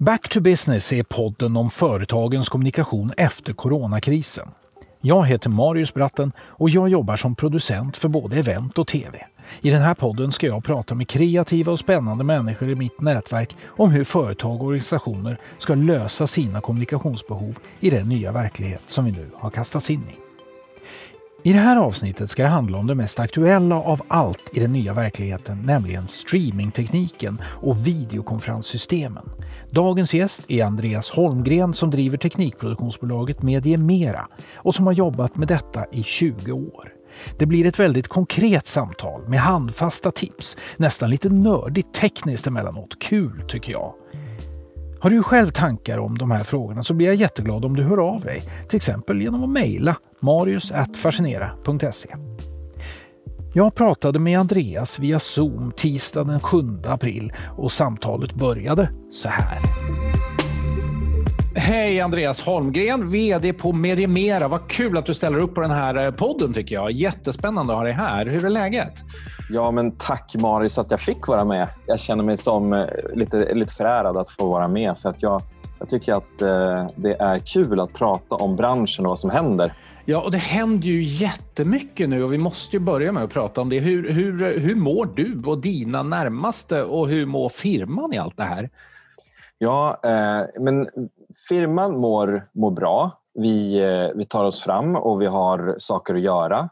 Back to business är podden om företagens kommunikation efter coronakrisen. Jag heter Marius Bratten och jag jobbar som producent för både event och tv. I den här podden ska jag prata med kreativa och spännande människor i mitt nätverk om hur företag och organisationer ska lösa sina kommunikationsbehov i den nya verklighet som vi nu har kastats in i. I det här avsnittet ska det handla om det mest aktuella av allt i den nya verkligheten, nämligen streamingtekniken och videokonferenssystemen. Dagens gäst är Andreas Holmgren som driver teknikproduktionsbolaget Mediemera och som har jobbat med detta i 20 år. Det blir ett väldigt konkret samtal med handfasta tips, nästan lite nördigt tekniskt emellanåt. Kul tycker jag. Har du själv tankar om de här frågorna så blir jag jätteglad om du hör av dig, till exempel genom att mejla marius.fascinera.se. Jag pratade med Andreas via Zoom tisdagen den 7 april och samtalet började så här. Hej Andreas Holmgren, VD på Mediemera. Vad kul att du ställer upp på den här eh, podden tycker jag. Jättespännande att ha dig här. Hur är läget? Ja, men tack Marius att jag fick vara med. Jag känner mig som eh, lite, lite förärad att få vara med. För att jag, jag tycker att eh, det är kul att prata om branschen och vad som händer. Ja, och det händer ju jättemycket nu och vi måste ju börja med att prata om det. Hur, hur, hur mår du och dina närmaste och hur mår firman i allt det här? Ja, eh, men firman mår, mår bra. Vi, eh, vi tar oss fram och vi har saker att göra.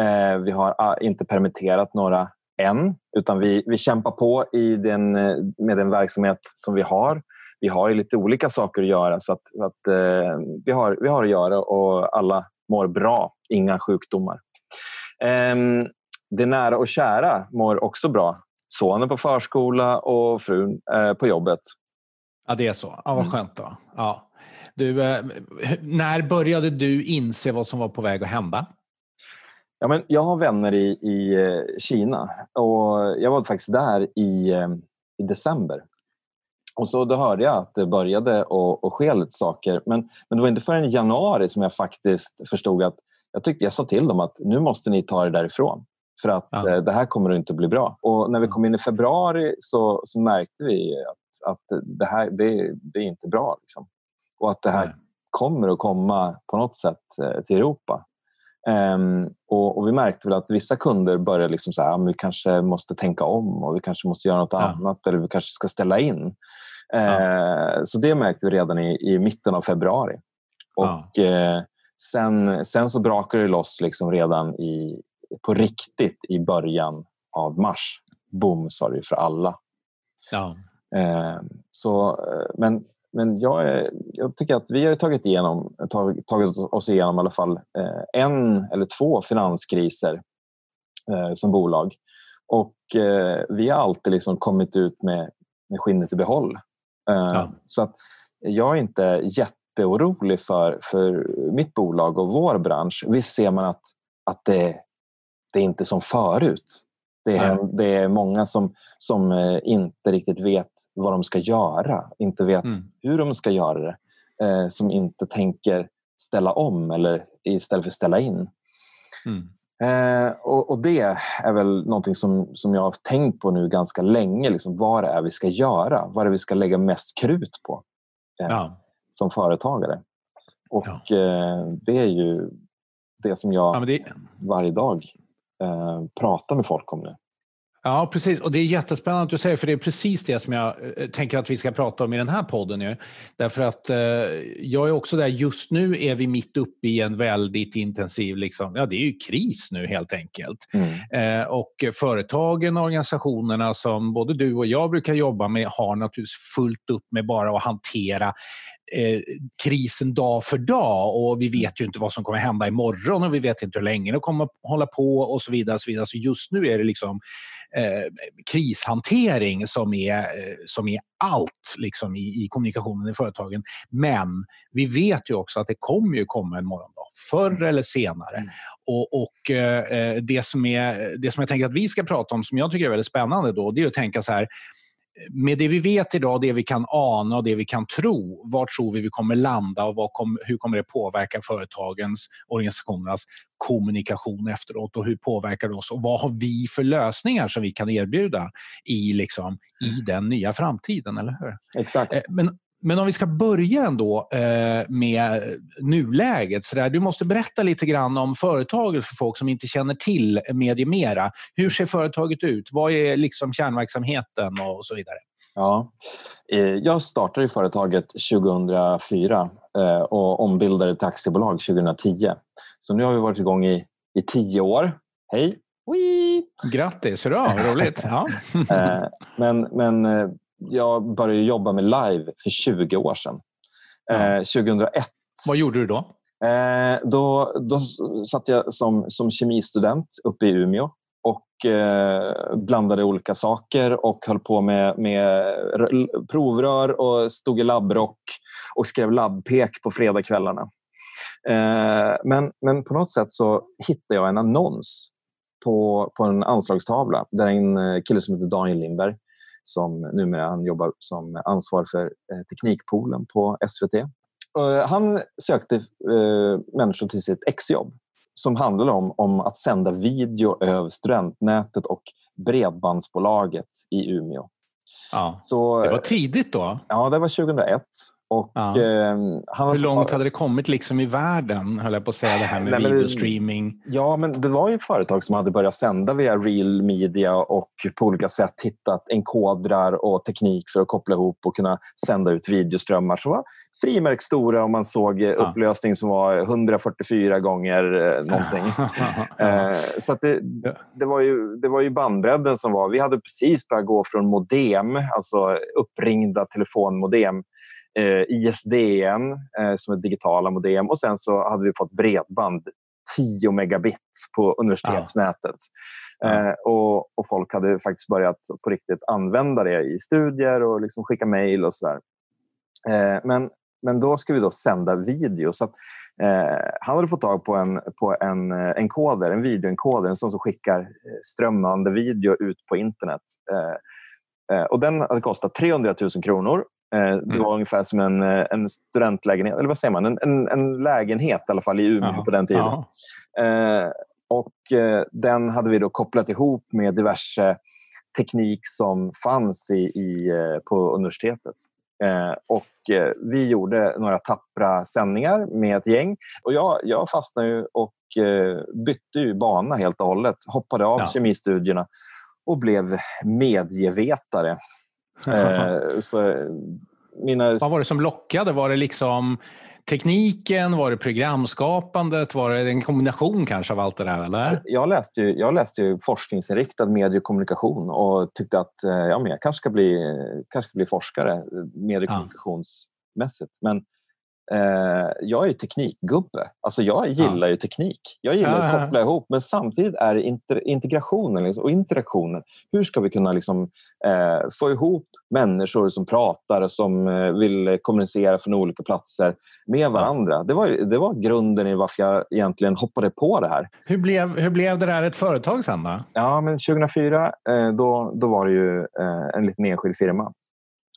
Eh, vi har ah, inte permitterat några än, utan vi, vi kämpar på i den, eh, med den verksamhet som vi har. Vi har ju lite olika saker att göra, så att, att eh, vi, har, vi har att göra och alla mår bra. Inga sjukdomar. Eh, det nära och kära mår också bra. Sonen på förskola och frun eh, på jobbet. Ja, det är så. Ja, vad mm. skönt då. Ja. Du, eh, när började du inse vad som var på väg att hända? Ja, men jag har vänner i, i eh, Kina och jag var faktiskt där i, eh, i december. Och så då hörde jag att det började att ske lite saker. Men, men det var inte förrän i januari som jag faktiskt förstod att jag, tyckte, jag sa till dem att nu måste ni ta er därifrån. För att ja. Eh, det här kommer inte att bli bra. Och när vi kom in i februari så, så märkte vi att, att det här det, det är inte bra. Liksom. Och att det här Nej. kommer att komma på något sätt till Europa. Um, och, och, Vi märkte väl att vissa kunder började liksom så här, vi kanske måste tänka om och vi kanske måste göra något ja. annat eller vi kanske ska ställa in. Ja. Uh, så det märkte vi redan i, i mitten av februari. Och ja. uh, sen, sen så brakade det loss liksom redan i, på riktigt i början av mars. Boom sa det för alla. Ja. Uh, så, eh, men men jag, är, jag, tycker att vi har tagit, igenom, tagit, tagit oss igenom i alla fall eh, en eller två finanskriser eh, som bolag. Och eh, vi har alltid liksom kommit ut med, med skinnet i behåll. Eh, ja. Så att jag är inte jätteorolig för, för mitt bolag och vår bransch. Visst ser man att, att det, det är inte som förut. Det är, det är många som, som eh, inte riktigt vet vad de ska göra, inte vet mm. hur de ska göra det, eh, som inte tänker ställa om eller istället för ställa in. Mm. Eh, och, och, Det är väl någonting som, som jag har tänkt på nu ganska länge. Liksom, vad det är vi ska göra, vad det är vi ska lägga mest krut på eh, ja. som företagare. Och ja. Eh, det är ju det som jag ja, det... varje dag eh, pratar med folk om nu. Ja, precis. Och det är jättespännande att du säger, för det är precis det som jag eh, tänker att vi ska prata om i den här podden. Nu. Därför att eh, jag är också där, just nu är vi mitt uppe i en väldigt intensiv, liksom, ja det är ju kris nu helt enkelt. Mm. Eh, och företagen och organisationerna som både du och jag brukar jobba med har naturligtvis fullt upp med bara att hantera eh, krisen dag för dag och vi vet ju inte vad som kommer hända imorgon och vi vet inte hur länge det kommer hålla på och så vidare. Och så, vidare. så just nu är det liksom eh, krishantering som är, eh, som är allt liksom, i, i kommunikationen i företagen. Men vi vet ju också att det kommer ju komma en morgondag, förr mm. eller senare. Mm. Och, och eh, det, som är, det som jag tänker att vi ska prata om, som jag tycker är väldigt spännande, då, det är att tänka så här med det vi vet idag, det vi kan ana och det vi kan tro, var tror vi vi kommer landa och kom, hur kommer det påverka företagens, organisationernas kommunikation efteråt och hur påverkar det oss och vad har vi för lösningar som vi kan erbjuda i, liksom, i den nya framtiden, eller hur? Exakt. Men men om vi ska börja ändå eh, med nuläget. Så där, du måste berätta lite grann om företaget för folk som inte känner till Mediemera. Hur ser företaget ut? Vad är liksom kärnverksamheten och så vidare? Ja, eh, jag startade företaget 2004 eh, och ombildade till aktiebolag 2010. Så nu har vi varit igång i, i tio år. Hej! Wee! Grattis! Hurra, roligt! Ja. Eh, men, men jag började jobba med live för 20 år sedan. Ja. 2001. Vad gjorde du då? då, då satt jag som, som kemistudent uppe i Umeå och eh, blandade olika saker och höll på med, med provrör och stod i labbrock och skrev labbpek på fredagskvällarna. Eh, men, men på något sätt så hittade jag en annons på, på en anslagstavla där en eh, kille som heter Daniel Lindberg som numera han jobbar som ansvar för eh, Teknikpoolen på SVT. Eh, han sökte eh, människor till sitt exjobb som handlar om, om att sända video över studentnätet och Bredbandsbolaget i Umeå. Ja, Så, det var tidigt då? Ja, det var 2001. Och, ja. eh, Hur långt hade det kommit liksom i världen, höll jag på att säga, det här med Nej, videostreaming? Ja, men det var ju företag som hade börjat sända via real media och på olika sätt hittat enkodrar och teknik för att koppla ihop och kunna sända ut videoströmmar som var frimärksstora om man såg ja. upplösning som var 144 gånger eh, någonting. eh, så det, det, var ju, det var ju bandbredden som var... Vi hade precis börjat gå från modem, alltså uppringda telefonmodem ISDN eh, som är digitala modem och sen så hade vi fått bredband 10 megabit på universitetsnätet. Ja. Eh, och, och, folk hade faktiskt börjat på riktigt använda det i studier och liksom skicka mejl och sådär. Eh, men, men då ska vi då sända video. Så att, eh, han hade fått tag på en, på en eh, enkoder, en videoenkoder, en sån som skickar eh, strömmande video ut på internet. och den hade kostat 300 000 kronor Eh, det mm. var ungefär som en, eh, en studentlägenhet, eller vad säger man? En, en, en lägenhet i alla fall i Umeå Aha. på den tiden. Eh, och eh, Den hade vi då kopplat ihop med diverse teknik som fanns i, i eh, på universitetet. Eh, och Vi gjorde några tappra sändningar med ett gäng. Och Jag, jag fastnade och bytte ju bana helt och hållet. Hoppade av ja. kemistudierna och blev medievetare Eh, så mina... Vad var det som lockade? Var det liksom tekniken? Var det programskapandet? Var det en kombination kanske av allt det där? Eller? Jag läste ju, jag läste ju forskningsinriktad mediekommunikation och tyckte att eh, ja, men jag kanske ska bli, kanske ska bli forskare mediekommunikationsmässigt. Men Eh, jag är teknikgubbe. Alltså jag gillar ja. ju teknik. Jag gillar ja, att koppla ihop. Men samtidigt är det inter, integrationen liksom, och interaktionen. Hur ska vi kunna liksom, eh, få ihop människor som pratar och som eh, vill kommunicera från olika platser med varandra? Det, var, det var grunden i varför jag egentligen hoppade på det här. Hur blev, hur blev det där ett företag sen då? Ja, men 2004 eh, då, då var det ju eh, en liten enskild firma.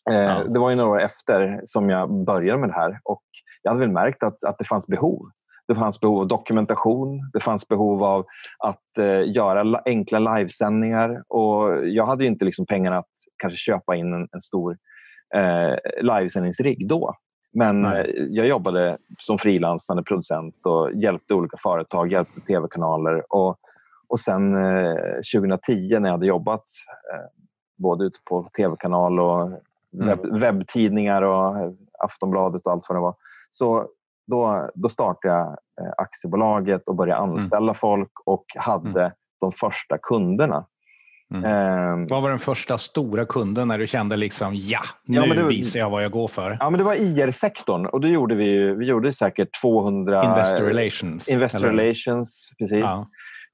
Eh, ja. Det var ju några år efter som jag började med det här och jag hade väl märkt att, att det fanns behov. Det fanns behov av dokumentation, det fanns behov av att eh, göra enkla livesändningar och jag hade inte liksom pengarna att kanske köpa in en, en stor eh, livesändningsrigg då. Men eh, jag jobbade som frilansande producent och hjälpte olika företag, hjälpte tv-kanaler. Och, och sen eh, 2010 när jag hade jobbat eh, både ute på tv-kanal och webb, mm. webbtidningar och Aftonbladet och allt vad det var. Så då, då startade jag eh, aktiebolaget och började mm. anställa folk och hade mm. de första kunderna. Mm. Eh, vad var den första stora kunden när du kände liksom ja, nu ja, det, visar jag vad jag går för? Ja, men det var IR-sektorn och då gjorde vi, vi gjorde säkert 200... Investor relations. Investor eller? relations, precis. Ja.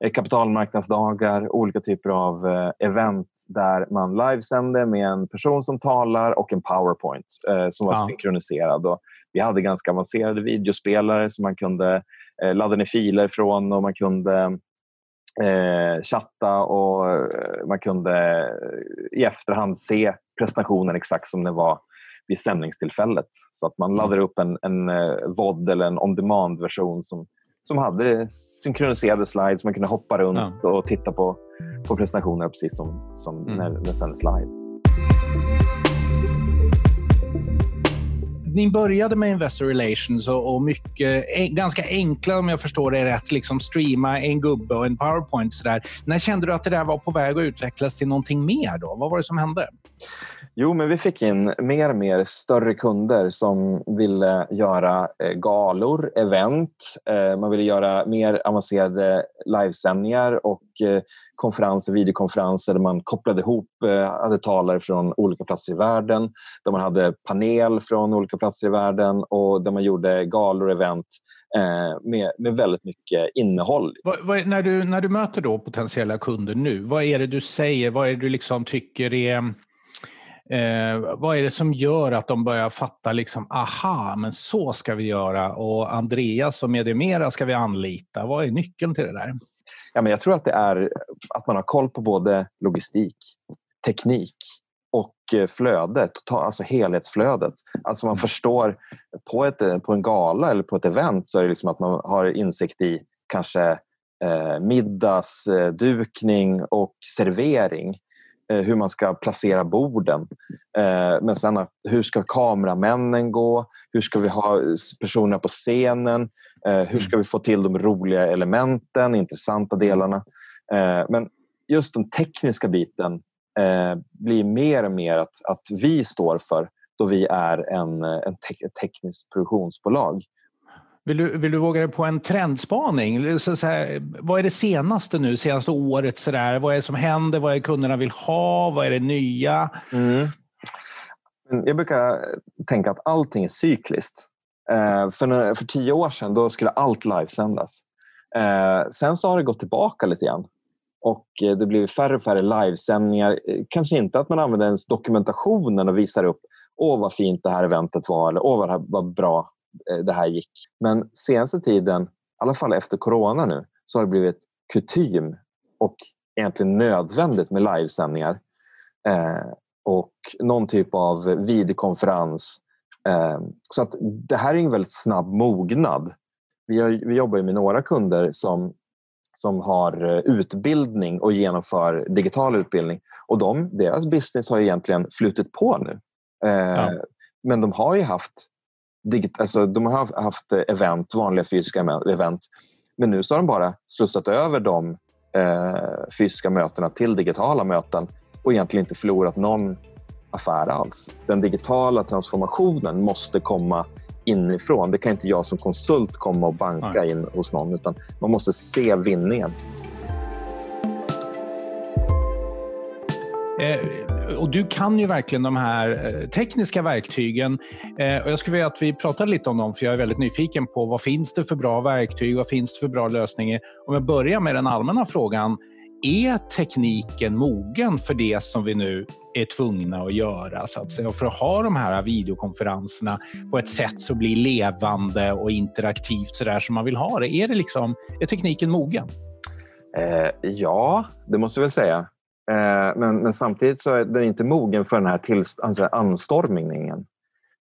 Eh, kapitalmarknadsdagar, olika typer av eh, event där man livesände med en person som talar och en powerpoint eh, som var ja. synkroniserad. Och vi hade ganska avancerade videospelare som man kunde ladda ner filer från och man kunde chatta och man kunde i efterhand se presentationen exakt som den var vid sändningstillfället. Så att man mm. laddar upp en, en VOD eller en on-demand-version som, som hade synkroniserade slides. Man kunde hoppa runt ja. och titta på, på presentationer precis som, som mm. när det sändes live. ni började med Investor Relations och, och mycket, ganska enkla, om jag förstår det rätt, liksom streama en gubbe och en powerpoint. Sådär. När kände du att det där var på väg att utvecklas till någonting mer? Då? Vad var det som hände? Jo, men vi fick in mer och mer större kunder som ville göra eh, galor, event. Eh, man ville göra mer avancerade livesändningar och eh, konferenser, videokonferenser där man kopplade ihop, hade talare från olika platser i världen, där man hade panel från olika platser i världen och där man gjorde galor, event med, med väldigt mycket innehåll. Vad, vad, när, du, när du möter då potentiella kunder nu, vad är det du säger? Vad är det du liksom tycker är Eh, vad är det som gör att de börjar fatta liksom, aha, men så ska vi göra och Andreas och Medimera ska vi anlita. Vad är nyckeln till det där? Ja, men jag tror att det är att man har koll på både logistik, teknik och eh, flödet, alltså helhetsflödet. Alltså man mm. förstår på, ett, på en gala eller på ett event så är det liksom att man har insikt i kanske eh, middagsdukning och servering. Eh, hur man ska placera borden. Eh, men sen hur ska kameramännen gå? Hur ska vi ha personerna på scenen? Eh, hur ska vi få till de roliga elementen, intressanta delarna? Eh, men just den tekniska biten eh, blir mer och mer att, att vi står för då vi är en, eh, en te ett tekniskt produktionsbolag. Vill du, vill du våga dig på en trendspaning? Så, så här, vad är det senaste nu, senaste året? Så där? Vad är det som händer? Vad är det kunderna vill ha? Vad är det nya? Mm. Jag brukar tänka att allting är cykliskt. Eh, för, för tio år sedan då skulle allt livesändas. Eh, sen så har det gått tillbaka lite grann. Och eh, det blir färre och färre livesändningar. Eh, kanske inte att man använder ens dokumentationen och visar upp åh vad fint det här eventet var eller åh vad, vad bra det här gick. Men senaste tiden, i alla fall efter corona nu, så har det blivit kutym och egentligen nödvändigt med livesändningar. Eh, och någon typ av videokonferens. Eh, så att det här är en väldigt snabb mognad. Vi, har, vi jobbar med några kunder som, som har eh, utbildning och genomför digital utbildning. Och de, deras business har egentligen flutit på nu. Eh, ja. Men de har ju haft digit, alltså, de har haft event, vanliga fysiska event. Men nu så har de bara slussat över de eh, fysiska mötena till digitala möten och egentligen inte förlorat någon affär alls. Den digitala transformationen måste komma inifrån. Det kan inte jag som konsult komma och banka Nej. in hos någon utan man måste se vinningen. Eh, och du kan ju verkligen de här eh, tekniska verktygen. Eh, och jag skulle vilja att vi pratar lite om dem, för jag är väldigt nyfiken på vad finns det för bra verktyg? Vad finns det för bra lösningar? Om jag börjar med den allmänna frågan. Är tekniken mogen för det som vi nu är tvungna att göra? Så att säga, för att ha de här videokonferenserna på ett sätt som blir levande och interaktivt så där som man vill ha det. Är, det liksom, är tekniken mogen? Eh, ja, det måste jag väl säga. Eh, men, men, samtidigt så är den inte mogen för den här tillst- alltså anstormningen.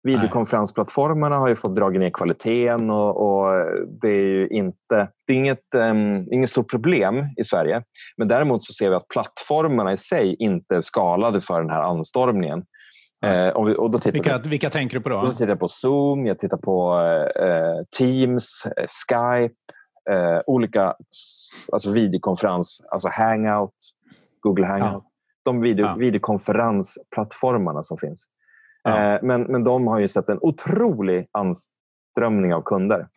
Videokonferensplattformarna har ju fått dra ner kvaliteten och, och, det är ju inte, det är inget, um, inget stort problem i Sverige. Men däremot så ser vi att plattformarna i sig inte är skalade för den här anstormningen. Eh, och vi, och då vilka, vi, vilka tänker du på då? Då tittar jag på Zoom, jag tittar på eh, Teams, eh, Skype, eh, olika alltså videokonferens, alltså Hangout, Google Hangout. Ja. De video, ja. videokonferensplattformarna som finns. Ja. Eh, men, men de har ju sett en otrolig anströmning av kunder.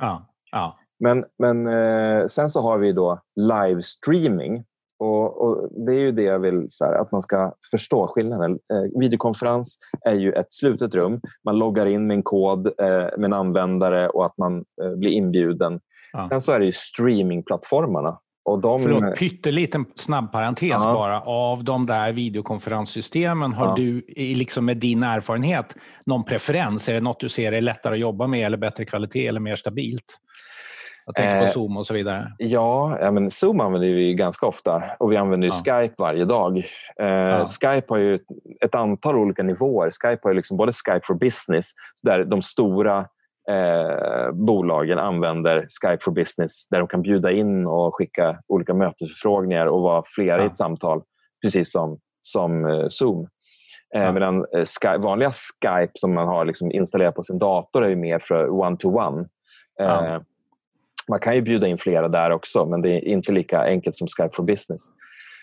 Men, men eh, sen så har vi då livestreaming. Och, och, Det är ju det jag vill här, att man ska förstå skillnaden. Eh, videokonferens är ju ett slutet rum. Man loggar in med en kod eh, med en användare och att man eh, blir inbjuden. Ja. Sen så är det ju streamingplattformarna och de... Förlåt, pytteliten snabb parentes ja. bara. Av de där videokonferenssystemen, har ja. du liksom med din erfarenhet någon preferens? Är det något du ser är lättare att jobba med eller bättre kvalitet eller mer stabilt? Jag tänker på eh, Zoom och så vidare. Ja, ja men Zoom använder vi ganska ofta och vi använder ja. Skype varje dag. Eh, Skype har ju ett, ett antal olika nivåer. Skype har ju liksom både Skype for Business, där de stora eh, bolagen använder Skype for Business där de kan bjuda in och skicka olika mötesförfrågningar och vara flera ja. i ett samtal, precis som, som eh, Zoom. Eh, ja. Medan eh, Skype, vanliga Skype som man har liksom installerat på sin dator är mer för one-to-one. Ja. Eh, man kan ju bjuda in flera där också, men det är inte lika enkelt som Skype for Business.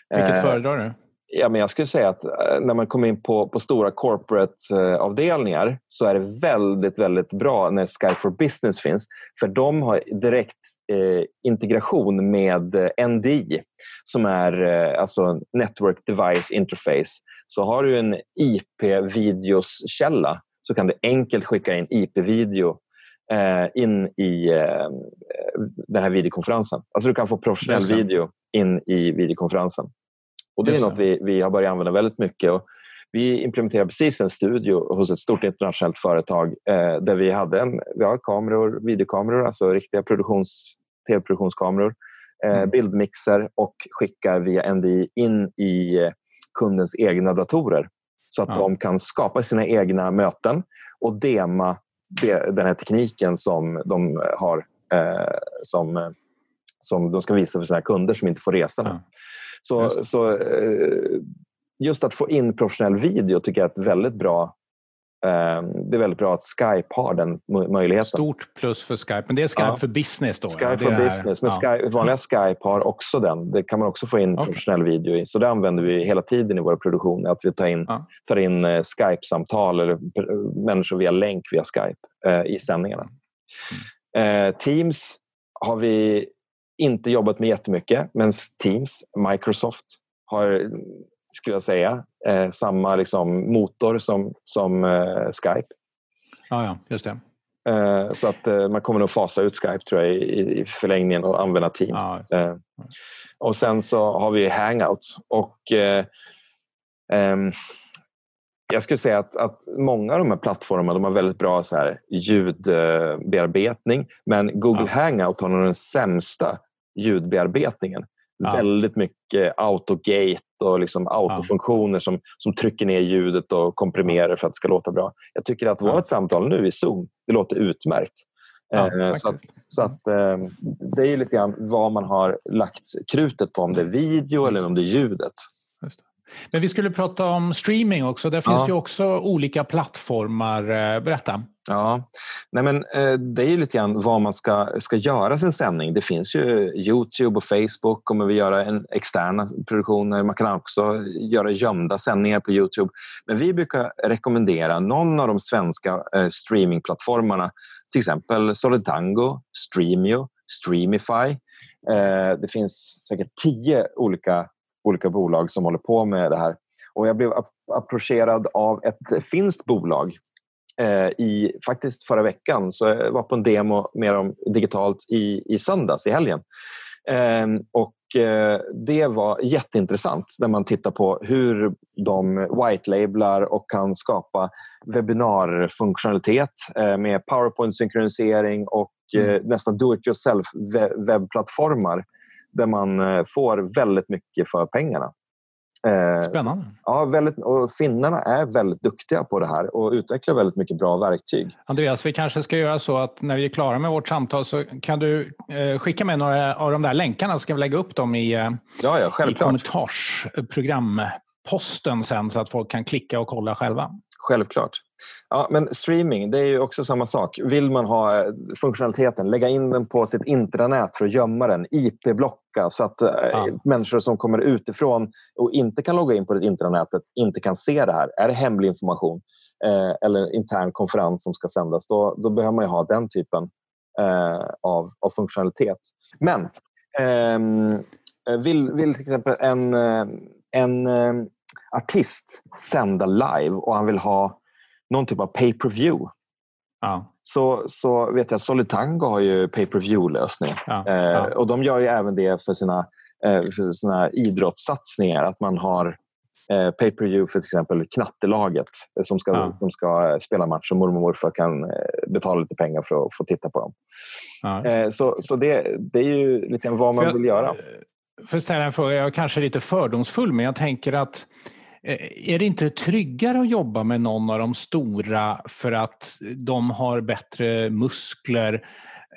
Vilket föredrar du? Ja, men jag skulle säga att när man kommer in på, på stora corporate-avdelningar så är det väldigt, väldigt bra när Skype for Business finns. För de har direkt eh, integration med NDI som är eh, alltså Network Device Interface. Så har du en IP-videoskälla så kan du enkelt skicka in IP-video eh, in i eh, den här videokonferensen. Alltså du kan få professionell video in i videokonferensen. Och Det är något vi, vi har börjat använda väldigt mycket. Och vi implementerade precis en studio hos ett stort internationellt företag eh, där vi hade en, vi har kameror, videokameror, alltså riktiga produktions, tv-produktionskameror, eh, mm. bildmixer och skickar via NDI in i eh, kundens egna datorer så att ja. de kan skapa sina egna möten och dema den här tekniken som de har eh, som, som de ska visa för sina kunder som inte får resa. Ja. Så, just. så eh, just att få in professionell video tycker jag är ett väldigt bra ehm, det är väldigt bra att Skype har den möjligheten. Stort plus för Skype. Men det är Skype ja. för business då? Skype för business. Men ja. Skype, vanliga Skype har också den. Det kan man också få in okay. professionell video i. Så det använder vi hela tiden i våra produktioner. Att vi tar in, ja. tar in uh, Skype-samtal eller människor via länk via Skype uh, i sändningarna. Mm. Uh, Teams har vi inte jobbat med jättemycket, men Teams, Microsoft har, skulle jag säga, eh, samma liksom, motor som, som eh, Skype. Ja, ja, just det. Eh, så att eh, man kommer nog fasa ut Skype tror jag i, i förlängningen och använda Teams. Ja. Eh, och sen så har vi Hangouts och eh, ehm, jag skulle säga att, att många av de här plattformarna de har väldigt bra så här, ljudbearbetning men Google ja. Hangout har nog den sämsta ljudbearbetningen. Ja. Väldigt mycket autogate och liksom autofunktioner ja. som, som trycker ner ljudet och komprimerar för att det ska låta bra. Jag tycker att vårt samtal nu i Zoom, det låter utmärkt. Eh, så att, så att eh, det är lite grann vad man har lagt krutet på, om det är video eller om det är ljudet. Men vi skulle prata om streaming också. Där finns ja. ju också olika plattformar. Eh, berätta. Ja, Nej, men, eh, det är ju lite grann vad man ska, ska göra sin sändning. Det finns ju Youtube och Facebook kommer vi göra en externa produktioner. Man kan också göra gömda sändningar på Youtube. Men vi brukar rekommendera någon av de svenska eh, streamingplattformarna. Till exempel Solidango, Streamio, Streamify. det finns säkert tio olika olika bolag som håller på med det här. Och jag blev approcherad av ett finskt bolag eh, i faktiskt förra veckan. Så jag var på en demo med dem digitalt i, i söndags, i helgen. Eh, och eh, Det var jätteintressant när man tittar på hur de white-lablar och kan skapa webbinarfunktionalitet eh, med PowerPoint-synkronisering och mm. nästan do-it-yourself webbplattformar där man eh, får väldigt mycket för pengarna. Eh, Spännande. Ja, väldigt, och finnarna är väldigt duktiga på det här och utvecklar väldigt mycket bra verktyg. Andreas, vi kanske ska göra så att när vi är klara med vårt samtal så kan du eh, skicka med några av de där länkarna så ska vi lägga upp dem i, ja, ja, i kommentarsprogramposten sen så att folk kan klicka och kolla själva. Självklart. Ja, men streaming, det är ju också samma sak. Vill man ha eh, funktionaliteten, lägga in den på sitt intranät för att gömma den, IP-blocka så att eh, ja. människor som kommer utifrån och inte kan logga in på det intranätet inte kan se det här. Är det hemlig information eh, eller intern konferens som ska sändas, då, då behöver man ha den typen eh, av, av funktionalitet. Men ehm, eh, vill, vill till exempel en, eh, en artist sända live och han vill ha någon typ av pay-per-view. Ja. Så, så vet jag Solitango har ju pay-per-view-lösning. Ja, ja. eh, och de gör ju även det för sina, eh, för sina idrottssatsningar. Att man har eh, pay-per-view för till exempel knattelaget som ska, ja. som ska eh, spela match och mormor och morfar kan eh, betala lite pengar för att få titta på dem. Eh, så så det, det är ju lite vad man jag, vill göra. För att ställa en fråga, jag är kanske lite fördomsfull men jag tänker att Eh, Eh, är det inte tryggare att jobba med någon av de stora för att de har bättre muskler?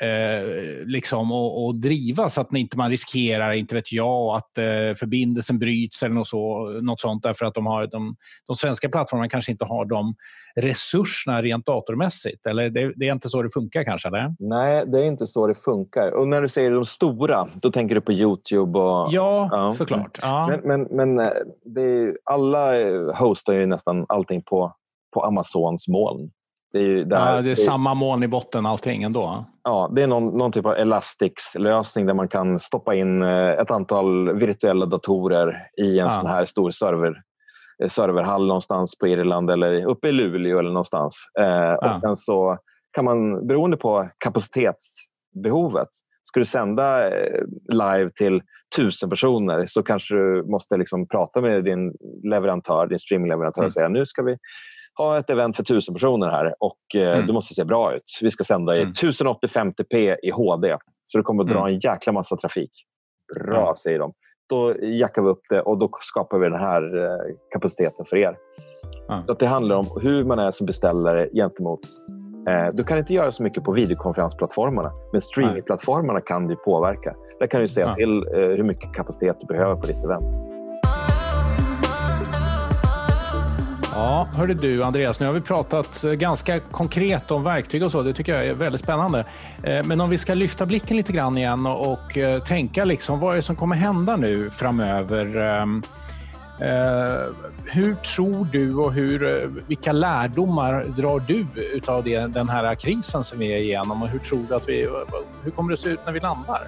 Eh, liksom, och, och driva så att inte man riskerar, inte vet jag, att eh, förbindelsen bryts eller något, så, något sånt därför att de, har, de, de svenska plattformarna kanske inte har de resurserna rent datormässigt? Eller det, det, är inte så det funkar kanske? Eller? Nej, det är inte så det funkar. Och när du säger de stora, då tänker du på Youtube? Och, ja, ja. såklart. Ja. Men, men, men eh, det är, alla hostar ju nästan allting på, på Amazons moln. Det är, där, ja, det är samma moln i botten allting ändå? Ja, det är någon, någon typ av Elastix-lösning där man kan stoppa in eh, ett antal virtuella datorer i en ja. sån här stor server, eh, serverhall någonstans på Irland eller uppe i Luleå eller någonstans. Eh, ja. Och sen så kan man, beroende på kapacitetsbehovet, ska du sända eh, live till tusen personer så kanske du måste liksom prata med din leverantör, din streamingleverantör mm. och säga nu ska vi ha ett event för tusen personer här och eh, mm. du måste se bra ut. Vi ska sända i mm. 1080-50p i HD. Så det kommer att dra mm. en jäkla massa trafik. Bra, mm. säger de. Då jackar vi upp det och då skapar vi den här eh, kapaciteten för er. Så det handlar om hur man är som beställare gentemot... Eh, du kan inte göra så mycket på videokonferensplattformarna men streamingplattformarna kan du påverka. Där kan du säga till eh, hur mycket kapacitet du behöver på ditt event. Ja, hörde du Andreas, nu har vi pratat eh, ganska konkret om verktyg och så. Det tycker jag är väldigt spännande. Eh, men om vi ska lyfta blicken lite grann igen och eh, tänka liksom, vad är det som kommer hända nu framöver? Ehm, hur tror du och hur, vilka lärdomar drar du av den här krisen som vi är igenom och hur tror du att vi, hur kommer det se ut när vi landar?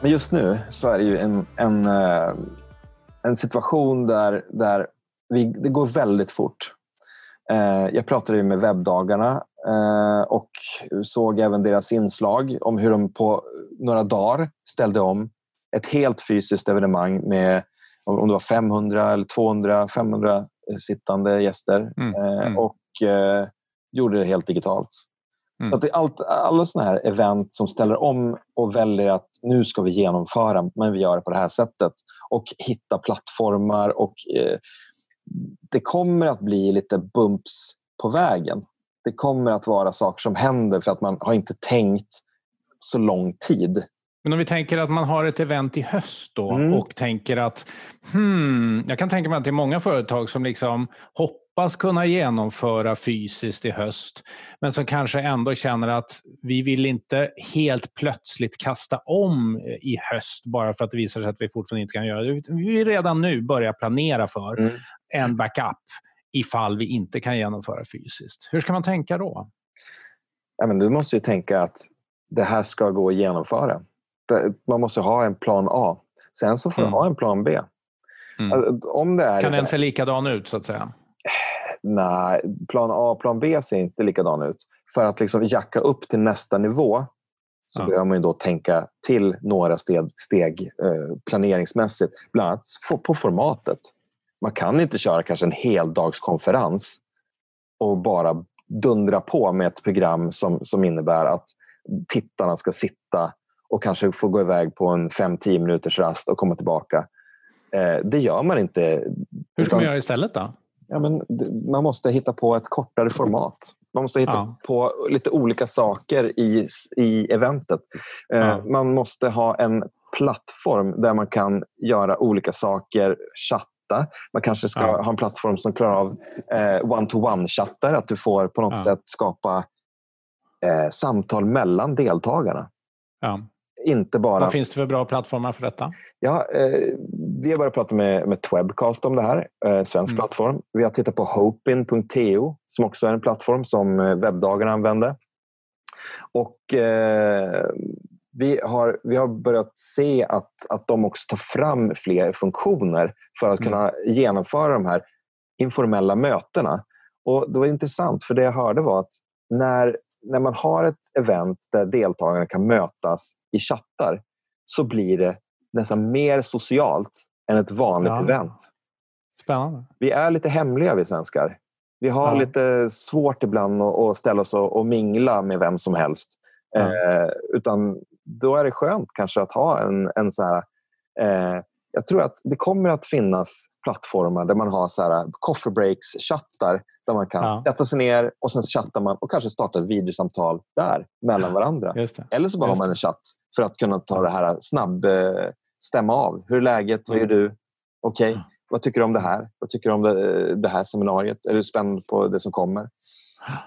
Men just nu så är det ju en, en, en situation där, där vi, det går väldigt fort. Eh, jag pratade med webbdagarna eh, och såg även deras inslag om hur de på några dagar ställde om ett helt fysiskt evenemang med om det var 500 eller 200, 500 sittande gäster mm, eh, mm. och gjorde det helt digitalt. Mm. Så att allt, alla sådana här event som ställer om och väljer att nu ska vi genomföra, men vi gör det på det här sättet. Och hitta plattformar och eh, det kommer att bli lite bumps på vägen. Det kommer att vara saker som händer för att man har inte tänkt så lång tid. Men om vi tänker att man har ett event i höst då mm. och tänker att hmm, jag kan tänka mig att det är många företag som liksom hoppas kunna genomföra fysiskt i höst men som kanske ändå känner att vi vill inte helt plötsligt kasta om i höst bara för att det visar sig att vi fortfarande inte kan göra det. Vi vill redan nu börja planera för mm. en backup ifall vi inte kan genomföra fysiskt. Hur ska man tänka då? Ja, men du måste ju tänka att det här ska gå att genomföra man måste ha en plan A. Sen så får mm. du ha en plan B. Mm. Alltså, om det är kan den se likadan ut så att säga? Nej, plan A och plan B ser inte likadan ut. För att liksom jacka upp till nästa nivå så ja. behöver man då tänka till några steg, steg eh, planeringsmässigt. Bland annat på formatet. Man kan inte köra kanske en heldagskonferens och bara dundra på med ett program som, som innebär att tittarna ska sitta och kanske få gå iväg på en 5-10 minuters rast och komma tillbaka. Eh, det gör man inte. Hur ska man göra istället då? Ja, men man måste hitta på ett kortare format. Man måste hitta ja. på lite olika saker i, i eventet. Eh, ja. Man måste ha en plattform där man kan göra olika saker, chatta. Man kanske ska ja. ha en plattform som klarar av eh, one-to-one-chattar, att du får på något sätt skapa eh, samtal mellan deltagarna. Ja. Inte bara... Vad finns det för bra plattformar för detta? Ja, eh, vi har börjat prata med, med Twebcast om det här, eh, svensk mm. plattform. Vi har tittat på hopin.to som också är en plattform som eh, webbdagarna använder. Och eh, vi, har, vi har börjat se att, att de också tar fram fler funktioner för att mm. kunna genomföra de här informella mötena. Och Det var intressant, för det jag hörde var att när när man har ett event där deltagarna kan mötas i chattar så blir det nästan mer socialt än ett vanligt ja. event. Spännande. Vi är lite hemliga vi svenskar. Vi har ja. lite svårt ibland att ställa oss och mingla med vem som helst. Ja. Eh, utan då är det skönt kanske att ha en, en så här... Eh, jag tror att det kommer att finnas plattformar där man har så här coffee breaks-chattar där man kan ja. sätta sig ner och sen chattar man och kanske starta ett videosamtal där mellan varandra. Eller så bara har man en chatt för att kunna ta det här snabb eh, stämma av. Hur är läget? Vad gör du? Okej, okay. vad tycker du om det här? Vad tycker du om det, det här seminariet? Är du spänd på det som kommer?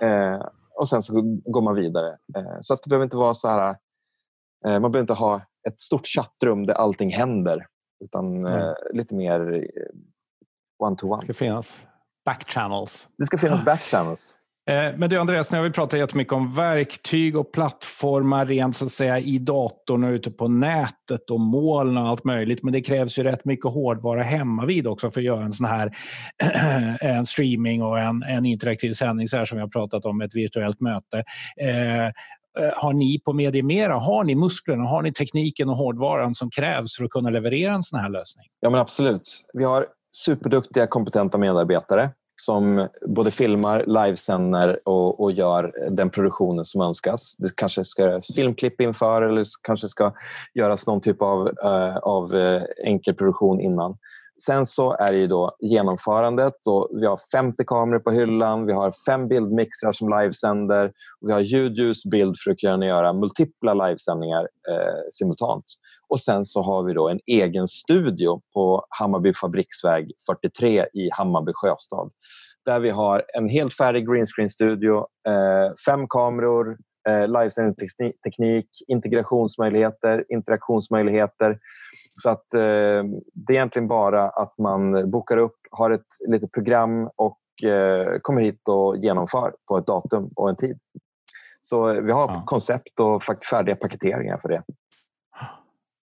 Eh, och sen så går man vidare. Eh, så att det behöver inte vara så här... Eh, man behöver inte ha ett stort chattrum där allting händer. Utan mm. lite mer one-to-one. Det ska finnas backchannels. Det ska finnas backchannels. Eh, men du Andreas, nu har vi pratat jättemycket om verktyg och plattformar rent så att säga i datorn och ute på nätet och moln och allt möjligt. Men det krävs ju rätt mycket hårdvara hemma vid också för att göra en sån här en streaming och en, en interaktiv sändning så här som vi har pratat om, ett virtuellt möte. Eh, eh Eh, har ni på Mediemera, har ni musklerna, har ni tekniken och hårdvaran som krävs för att kunna leverera en sån här lösning? Ja men absolut. Vi har superduktiga, kompetenta medarbetare som både filmar, livesänder och, och gör den produktionen som önskas. Det kanske ska göras filmklipp inför eller kanske ska göras någon typ av, uh, av uh, enkel produktion innan. Sen så är det ju då genomförandet. Och vi har 50 kameror på hyllan, vi har fem bildmixrar som livesänder och vi har ljud, ljus, bild för att kunna göra multipla livesändningar eh, simultant. Och sen så har vi då en egen studio på Hammarby Fabriksväg 43 i Hammarby sjöstad. Där vi har en helt färdig greenscreen-studio, eh, fem kameror, eh, livesändningsteknik, integrationsmöjligheter, interaktionsmöjligheter. Så att eh, det är egentligen bara att man bokar upp, har ett litet program och eh, kommer hit och genomför på ett datum och en tid. Så vi har ja. koncept och färdiga paketeringar för det.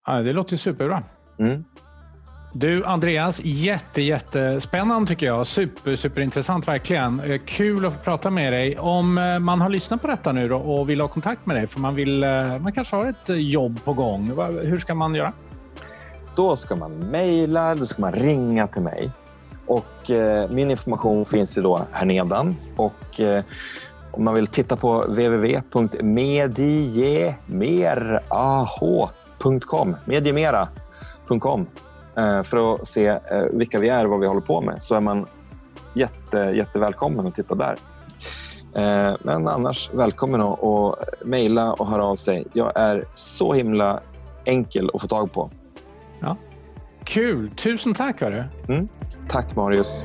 Ja, det låter superbra. Mm. Du Andreas, jätte, jättespännande tycker jag. Super, superintressant verkligen. Eh, kul att få prata med dig. Om eh, man har lyssnat på detta nu och vill ha kontakt med dig, för man, vill, eh, man kanske har ett jobb på gång. Hur ska man göra? Då ska man mejla, då ska man ringa till mig. Och eh, min information finns ju då här nedan. Och eh, om man vill titta på www.mediemera.com mediemera.com för att se eh, vilka vi är och vad vi håller på med så är man jätte, jättevälkommen att titta där. Eh, men annars, välkommen att mejla och höra av sig. Jag är så himla enkel att få tag på. Ja. Kul! Tusen tack! Hörru. Mm. Tack, Marius.